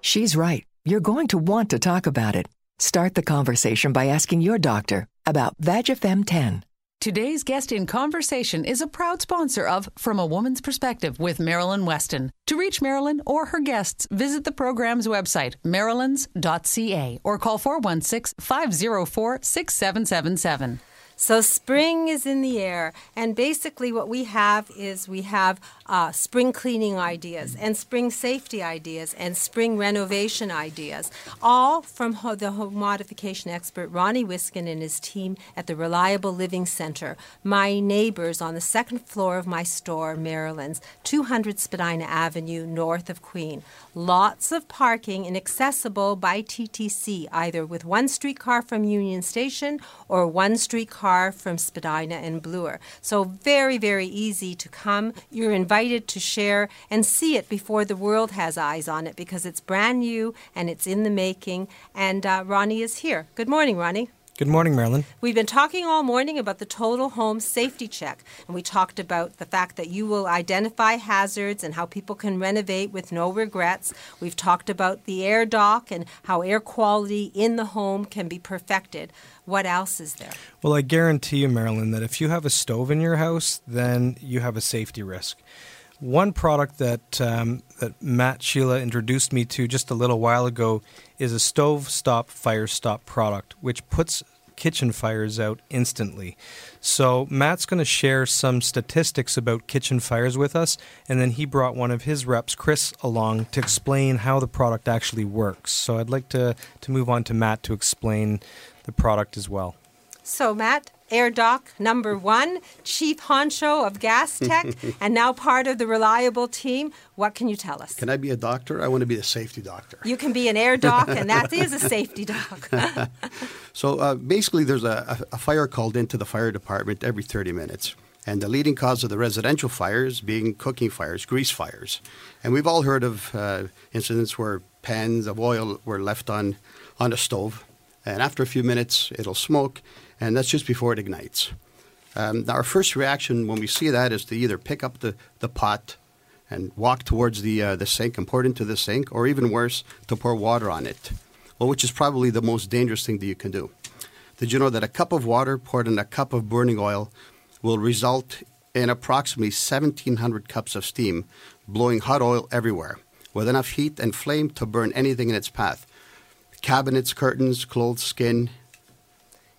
Speaker 4: She's right. You're going to want to talk about it. Start the conversation by asking your doctor about Vagifem 10.
Speaker 13: Today's guest in conversation is a proud sponsor of From a Woman's Perspective with Marilyn Weston. To reach Marilyn or her guests, visit the program's website, marilyns.ca, or call 416 504 6777.
Speaker 1: So spring is in the air, and basically what we have is we have uh, spring cleaning ideas and spring safety ideas and spring renovation ideas, all from ho- the home modification expert Ronnie Wiskin and his team at the Reliable Living Center, my neighbors on the second floor of my store, Marilyn's, 200 Spadina Avenue, north of Queen. Lots of parking and accessible by TTC, either with one streetcar from Union Station or one streetcar from Spadina and Bloor. So very, very easy to come. You're invited to share and see it before the world has eyes on it because it's brand new and it's in the making. And uh, Ronnie is here. Good morning, Ronnie.
Speaker 8: Good morning, Marilyn.
Speaker 1: We've been talking all morning about the total home safety check, and we talked about the fact that you will identify hazards and how people can renovate with no regrets. We've talked about the air doc and how air quality in the home can be perfected. What else is there?
Speaker 8: Well, I guarantee you, Marilyn, that if you have a stove in your house, then you have a safety risk. One product that um, that Matt Chila introduced me to just a little while ago is a stove stop fire stop product, which puts kitchen fires out instantly. So Matt's going to share some statistics about kitchen fires with us, and then he brought one of his reps, Chris, along to explain how the product actually works. So I'd like to to move on to Matt to explain the product as well.
Speaker 1: So, Matt, Air Doc number one, Chief Honcho of Gas Tech, and now part of the Reliable team. What can you tell us?
Speaker 20: Can I be a doctor? I want to be a safety doctor.
Speaker 1: You can be an air doc, and that is a safety doc.
Speaker 20: so uh, basically, there's a, a fire called into the fire department every 30 minutes. And the leading cause of the residential fires being cooking fires, grease fires. And we've all heard of uh, incidents where pans of oil were left on, on a stove. And after a few minutes, it'll smoke, and that's just before it ignites. Um, our first reaction when we see that is to either pick up the, the pot and walk towards the, uh, the sink and pour it into the sink, or even worse, to pour water on it, well, which is probably the most dangerous thing that you can do. Did you know that a cup of water poured in a cup of burning oil will result in approximately 1,700 cups of steam blowing hot oil everywhere with enough heat and flame to burn anything in its path? Cabinets, curtains, clothes, skin,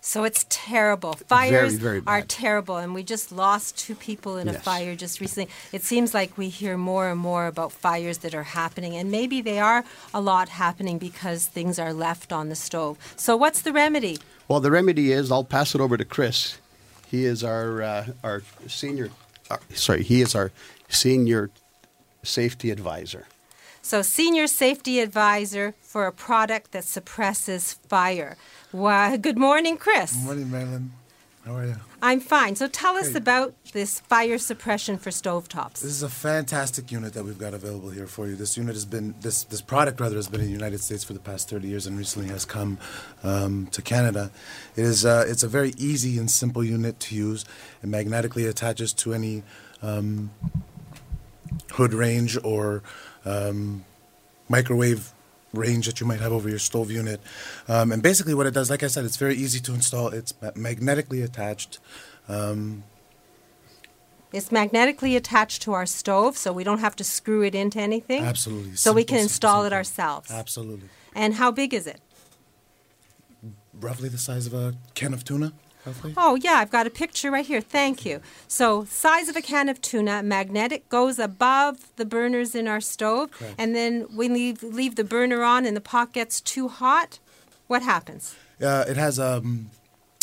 Speaker 1: so it's terrible. Fires
Speaker 20: very, very
Speaker 1: are terrible, and we just lost two people in a fire just recently. It seems like we hear more and more about fires that are happening, and maybe they are a lot happening because things are left on the stove. So, what's the remedy?
Speaker 20: Well, the remedy is I'll pass it over to Chris. He is our uh, our senior. Uh, sorry, he is our senior safety advisor.
Speaker 1: So, senior safety advisor for a product that suppresses fire. Good morning, Chris.
Speaker 21: Good morning, Marilyn. How are you?
Speaker 1: I'm fine. So, tell us about this fire suppression for stovetops.
Speaker 21: This is a fantastic unit that we've got available here for you. This unit has been this this product rather has been in the United States for the past 30 years and recently has come um, to Canada. It is uh, it's a very easy and simple unit to use. It magnetically attaches to any um, hood range or um, microwave range that you might have over your stove unit. Um, and basically, what it does, like I said, it's very easy to install. It's ma- magnetically attached. Um,
Speaker 1: It's magnetically attached to our stove, so we don't have to screw it into anything.
Speaker 21: Absolutely.
Speaker 1: So we
Speaker 21: Simple,
Speaker 1: can
Speaker 21: simple,
Speaker 1: install it ourselves.
Speaker 21: Absolutely.
Speaker 1: And how big is it?
Speaker 21: Roughly the size of a can of tuna, roughly.
Speaker 1: Oh, yeah, I've got a picture right here. Thank you. So, size of a can of tuna, magnetic, goes above the burners in our stove.
Speaker 21: Correct.
Speaker 1: And then we leave, leave the burner on and the pot gets too hot. What happens?
Speaker 21: Uh, it has um,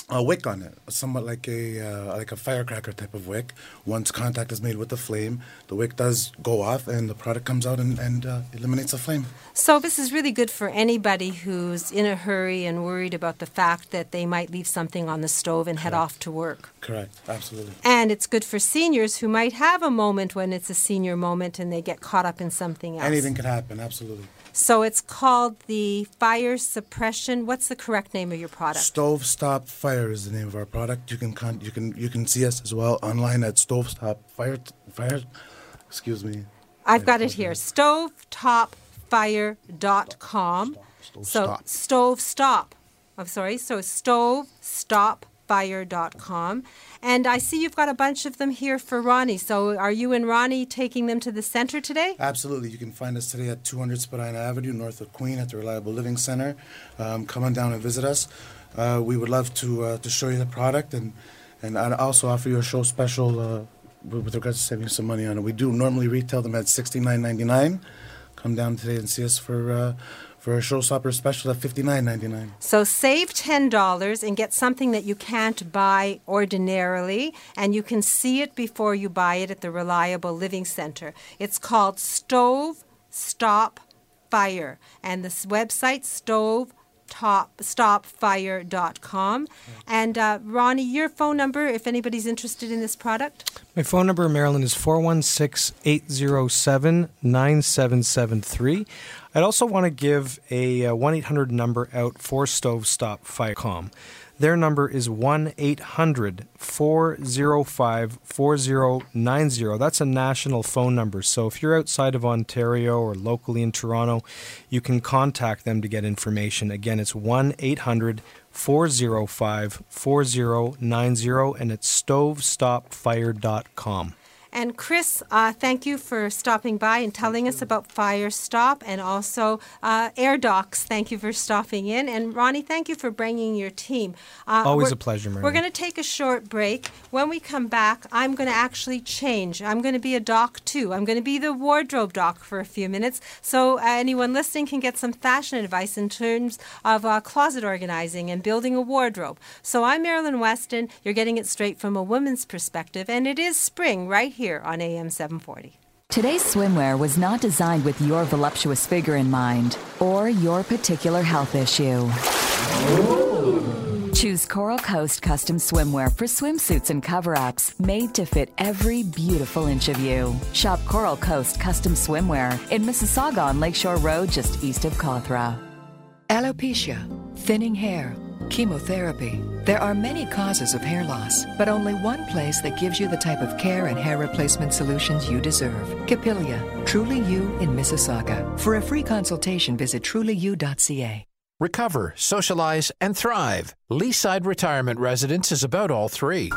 Speaker 21: a wick on it, somewhat like a uh, like a firecracker type of wick. Once contact is made with the flame, the wick does go off, and the product comes out and, and uh, eliminates the flame.
Speaker 1: So, this is really good for anybody who's in a hurry and worried about the fact that they might leave something on the stove and head off to work.
Speaker 21: Correct. Absolutely.
Speaker 1: And it's good for seniors who might have a moment when it's a senior moment and they get caught up in something else.
Speaker 21: Anything could happen. Absolutely.
Speaker 1: So it's called the fire suppression. What's the correct name of your product?
Speaker 21: Stove Stop Fire is the name of our product. You can con- you can you can see us as well online at Stove Stop Fire Fire. Excuse me.
Speaker 1: I've got it here. Stovetopfire.com.
Speaker 21: Stove
Speaker 1: so
Speaker 21: Stop.
Speaker 1: stove stop. I'm sorry. So stovetopfire.com. And I see you've got a bunch of them here for Ronnie. So are you and Ronnie taking them to the center today?
Speaker 21: Absolutely. You can find us today at 200 Spadina Avenue, north of Queen, at the Reliable Living Center. Um, come on down and visit us. Uh, we would love to uh, to show you the product and and I'd also offer you a show special uh, with regards to saving some money on it. We do normally retail them at $69.99. Come down today and see us for uh, for a showstopper special at $59.99.
Speaker 1: So save $10 and get something that you can't buy ordinarily, and you can see it before you buy it at the Reliable Living Center. It's called Stove Stop Fire, and this website, stove top stopfire.com and uh, ronnie your phone number if anybody's interested in this product
Speaker 8: My phone number in Marilyn is 416 807 9773. I'd also want to give a uh, 1 800 number out for Stove Stop Firecom. Their number is 1 800 405 4090. That's a national phone number. So if you're outside of Ontario or locally in Toronto, you can contact them to get information. Again, it's 1 800 405 4090 and it's stovestopfire.com.
Speaker 1: And Chris, uh, thank you for stopping by and telling us about Fire Stop and also uh, Air Docs. Thank you for stopping in. And Ronnie, thank you for bringing your team. Uh,
Speaker 8: Always a pleasure, Mary.
Speaker 1: We're going to take a short break. When we come back, I'm going to actually change. I'm going to be a doc too. I'm going to be the wardrobe doc for a few minutes so uh, anyone listening can get some fashion advice in terms of uh, closet organizing and building a wardrobe. So I'm Marilyn Weston. You're getting it straight from a woman's perspective, and it is spring right here on AM 740.
Speaker 9: Today's swimwear was not designed with your voluptuous figure in mind or your particular health issue. Choose Coral Coast custom swimwear for swimsuits and cover ups made to fit every beautiful inch of you. Shop Coral Coast custom swimwear in Mississauga on Lakeshore Road, just east of Cawthra.
Speaker 22: Alopecia, thinning hair, chemotherapy. There are many causes of hair loss, but only one place that gives you the type of care and hair replacement solutions you deserve. Capilia, Truly You in Mississauga. For a free consultation, visit trulyu.ca.
Speaker 6: Recover, socialize, and thrive. Leaside Retirement Residence is about all three.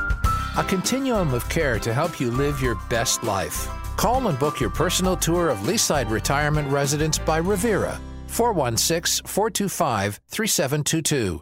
Speaker 6: A continuum of care to help you live your best life. Call and book your personal tour of Leaside Retirement Residence by Revera. 416 425 3722.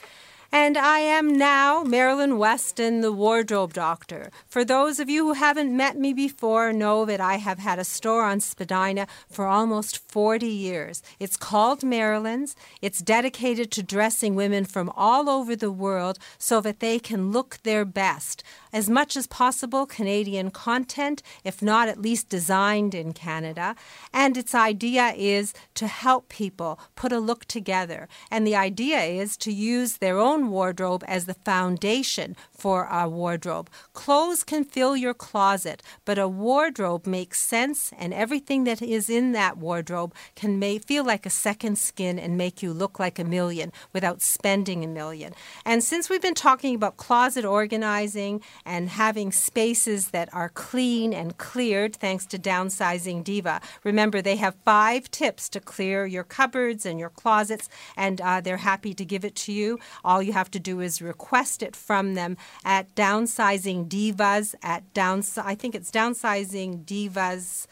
Speaker 1: And I am now Marilyn Weston, the wardrobe doctor. For those of you who haven't met me before, know that I have had a store on Spadina for almost 40 years. It's called Marilyn's. It's dedicated to dressing women from all over the world so that they can look their best. As much as possible, Canadian content, if not at least designed in Canada. And its idea is to help people put a look together. And the idea is to use their own wardrobe as the foundation for a wardrobe. Clothes can fill your closet, but a wardrobe makes sense, and everything that is in that wardrobe can make, feel like a second skin and make you look like a million without spending a million. And since we've been talking about closet organizing and having spaces that are clean and cleared thanks to Downsizing Diva, remember they have five tips to clear your cupboards and your closets, and uh, they're happy to give it to you. All you have to do is request it from them at Downsizing Divas at downs. I think it's Downsizing Divas.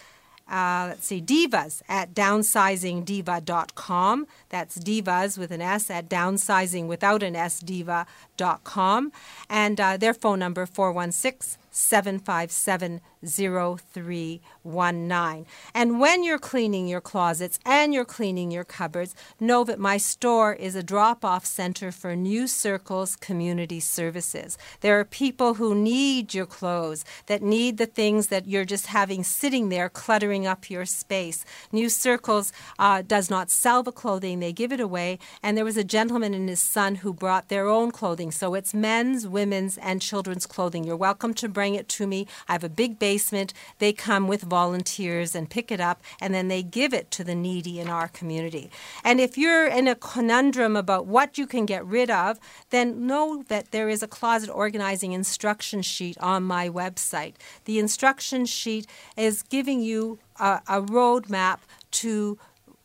Speaker 1: Uh, let's see, divas at downsizingdiva.com. That's divas with an S at downsizing without an S diva.com. And uh, their phone number 416 757 0319. And when you're cleaning your closets and you're cleaning your cupboards, know that my store is a drop off center for New Circles Community Services. There are people who need your clothes, that need the things that you're just having sitting there cluttering up your space. New Circles uh, does not sell the clothing, they give it away. And there was a gentleman and his son who brought their own clothing. So it's men's, women's, and children's clothing. You're welcome to bring it to me. I have a big basement. They come with volunteers and pick it up, and then they give it to the needy in our community. And if you're in a conundrum about what you can get rid of, then know that there is a closet organizing instruction sheet on my website. The instruction sheet is giving you a, a roadmap to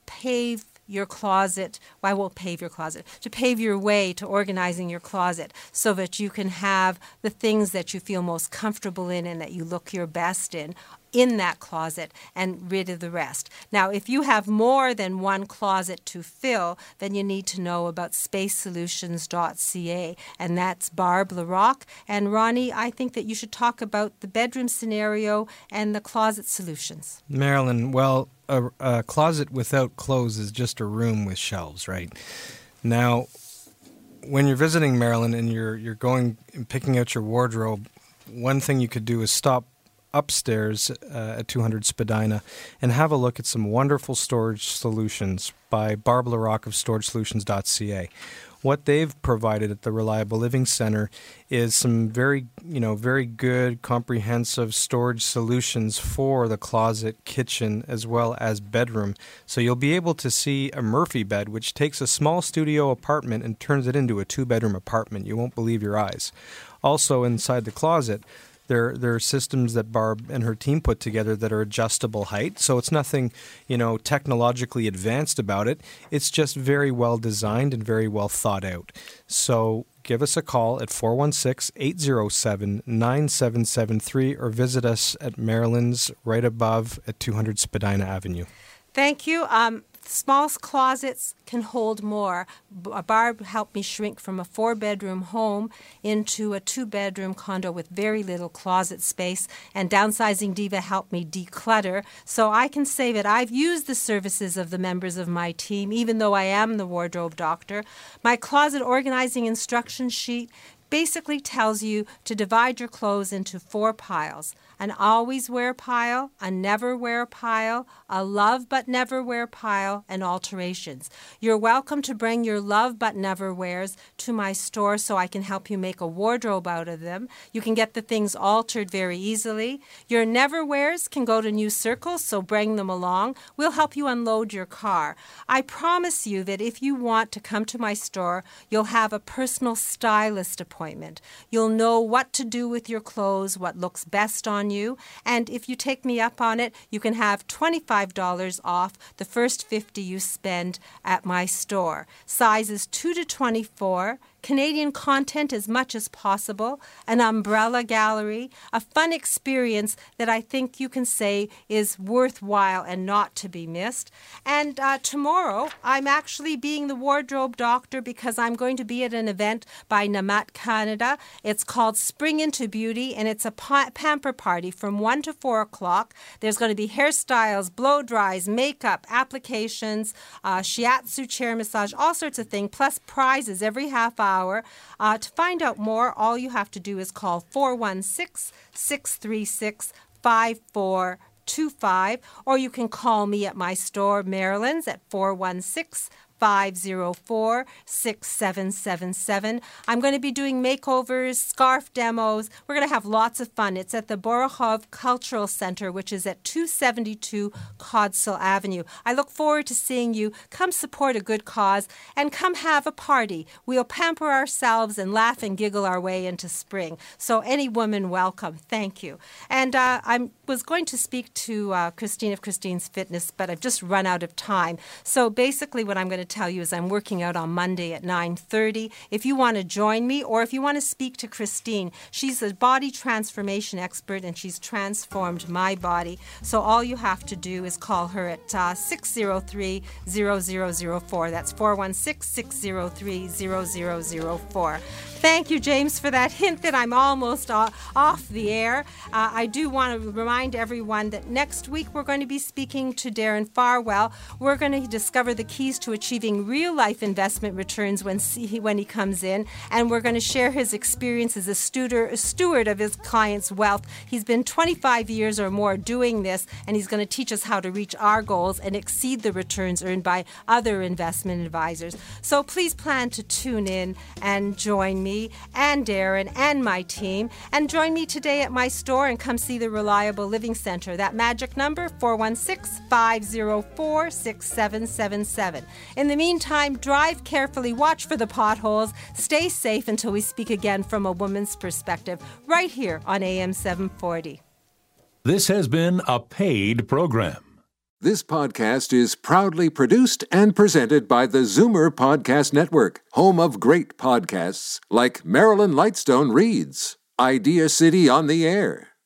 Speaker 1: pave your closet. Well, won't pave your closet. To pave your way to organizing your closet so that you can have the things that you feel most comfortable in and that you look your best in in that closet and rid of the rest. Now, if you have more than one closet to fill, then you need to know about spacesolutions.ca, and that's Barb LaRock. And Ronnie, I think that you should talk about the bedroom scenario and the closet solutions.
Speaker 8: Marilyn, well, a, a closet without clothes is just a room with shelves, right? Now, when you're visiting Marilyn and you're you're going and picking out your wardrobe, one thing you could do is stop upstairs uh, at 200 Spadina and have a look at some wonderful storage solutions by Barb LaRock of StorageSolutions.ca. What they've provided at the Reliable Living Center is some very, you know, very good, comprehensive storage solutions for the closet, kitchen, as well as bedroom. So you'll be able to see a Murphy bed, which takes a small studio apartment and turns it into a two-bedroom apartment. You won't believe your eyes. Also, inside the closet, there, there are systems that Barb and her team put together that are adjustable height. So it's nothing, you know, technologically advanced about it. It's just very well designed and very well thought out. So give us a call at 416 807 9773 or visit us at Marilyn's right above at 200 Spadina Avenue.
Speaker 1: Thank you. Um, small closets can hold more. Barb helped me shrink from a four bedroom home into a two bedroom condo with very little closet space, and Downsizing Diva helped me declutter. So I can say that I've used the services of the members of my team, even though I am the wardrobe doctor. My closet organizing instruction sheet basically tells you to divide your clothes into four piles an always wear pile, a never wear pile, a love but never wear pile, and alterations. You're welcome to bring your love but never wears to my store so I can help you make a wardrobe out of them. You can get the things altered very easily. Your never wears can go to New Circles, so bring them along. We'll help you unload your car. I promise you that if you want to come to my store, you'll have a personal stylist appointment. You'll know what to do with your clothes, what looks best on you. And if you take me up on it, you can have $25 off the first 50 you spend at my store. Sizes 2 to 24 Canadian content as much as possible, an umbrella gallery, a fun experience that I think you can say is worthwhile and not to be missed. And uh, tomorrow, I'm actually being the wardrobe doctor because I'm going to be at an event by Na'amat Canada. It's called Spring into Beauty, and it's a pa- pamper party from 1 to 4 o'clock. There's going to be hairstyles, blow dries, makeup, applications, uh, shiatsu chair massage, all sorts of things, plus prizes every half hour. Uh, to find out more, all you have to do is call 416 636 5425, or you can call me at my store, Marilyn's, at 416 504 6777. I'm going to be doing makeovers, scarf demos. We're going to have lots of fun. It's at the Borochov Cultural Center, which is at 272 Codsell Avenue. I look forward to seeing you. Come support a good cause and come have a party. We'll pamper ourselves and laugh and giggle our way into spring. So, any woman, welcome. Thank you. And uh, I was going to speak to uh, Christine of Christine's Fitness, but I've just run out of time. So, basically, what I'm going to tell you is I'm working out on Monday at 9:30. If you want to join me or if you want to speak to Christine, she's a body transformation expert and she's transformed my body. So all you have to do is call her at uh, 603-0004. That's 416-603-0004. Thank you, James, for that hint that I'm almost uh, off the air. Uh, I do want to remind everyone that next week we're going to be speaking to Darren Farwell. We're going to discover the keys to achieving real life investment returns when, he, when he comes in, and we're going to share his experience as a steward of his clients' wealth. He's been 25 years or more doing this, and he's going to teach us how to reach our goals and exceed the returns earned by other investment advisors. So please plan to tune in and join me and Darren and my team. And join me today at my store and come see the Reliable Living Center. That magic number, 416 504 6777. In the meantime, drive carefully, watch for the potholes, stay safe until we speak again from a woman's perspective, right here on AM 740.
Speaker 23: This has been a paid program.
Speaker 16: This podcast is proudly produced and presented by the Zoomer Podcast Network, home of great podcasts like Marilyn Lightstone Reads, Idea City on the Air,